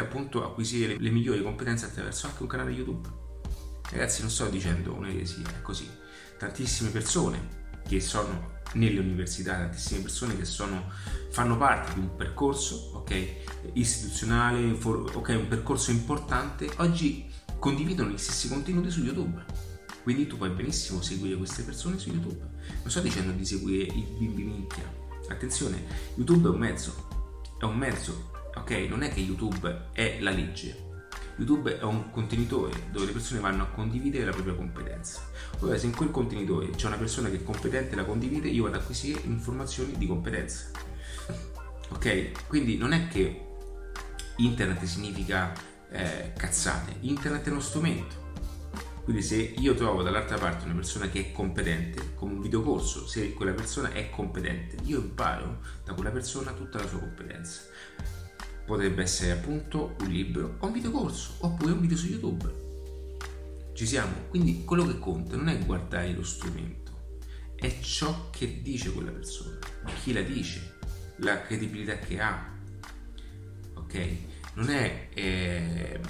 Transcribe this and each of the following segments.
appunto acquisire le, le migliori competenze attraverso anche un canale YouTube. Ragazzi, non sto dicendo un'eresia, è così. Tantissime persone che sono nelle università, tantissime persone che sono, fanno parte di un percorso okay, istituzionale, ok, un percorso importante, oggi condividono gli stessi contenuti su YouTube. Quindi tu puoi benissimo seguire queste persone su YouTube. Non sto dicendo di seguire i bimbi minchia. Attenzione, YouTube è un mezzo, è un mezzo, ok? Non è che YouTube è la legge. YouTube è un contenitore dove le persone vanno a condividere la propria competenza. Ora, se in quel contenitore c'è una persona che è competente e la condivide, io vado ad acquisire informazioni di competenza. Ok? Quindi non è che internet significa eh, cazzate, internet è uno strumento. Quindi se io trovo dall'altra parte una persona che è competente, come un videocorso, se quella persona è competente, io imparo da quella persona tutta la sua competenza. Potrebbe essere appunto un libro o un videocorso, oppure un video su YouTube. Ci siamo? Quindi quello che conta non è guardare lo strumento, è ciò che dice quella persona, chi la dice, la credibilità che ha. Ok? Non è... Eh,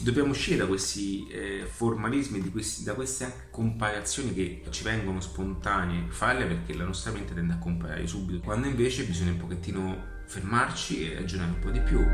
dobbiamo uscire da questi eh, formalismi, questi, da queste comparazioni che ci vengono spontanee, farle perché la nostra mente tende a comparare subito, quando invece bisogna un pochettino fermarci e ragionare un po' di più.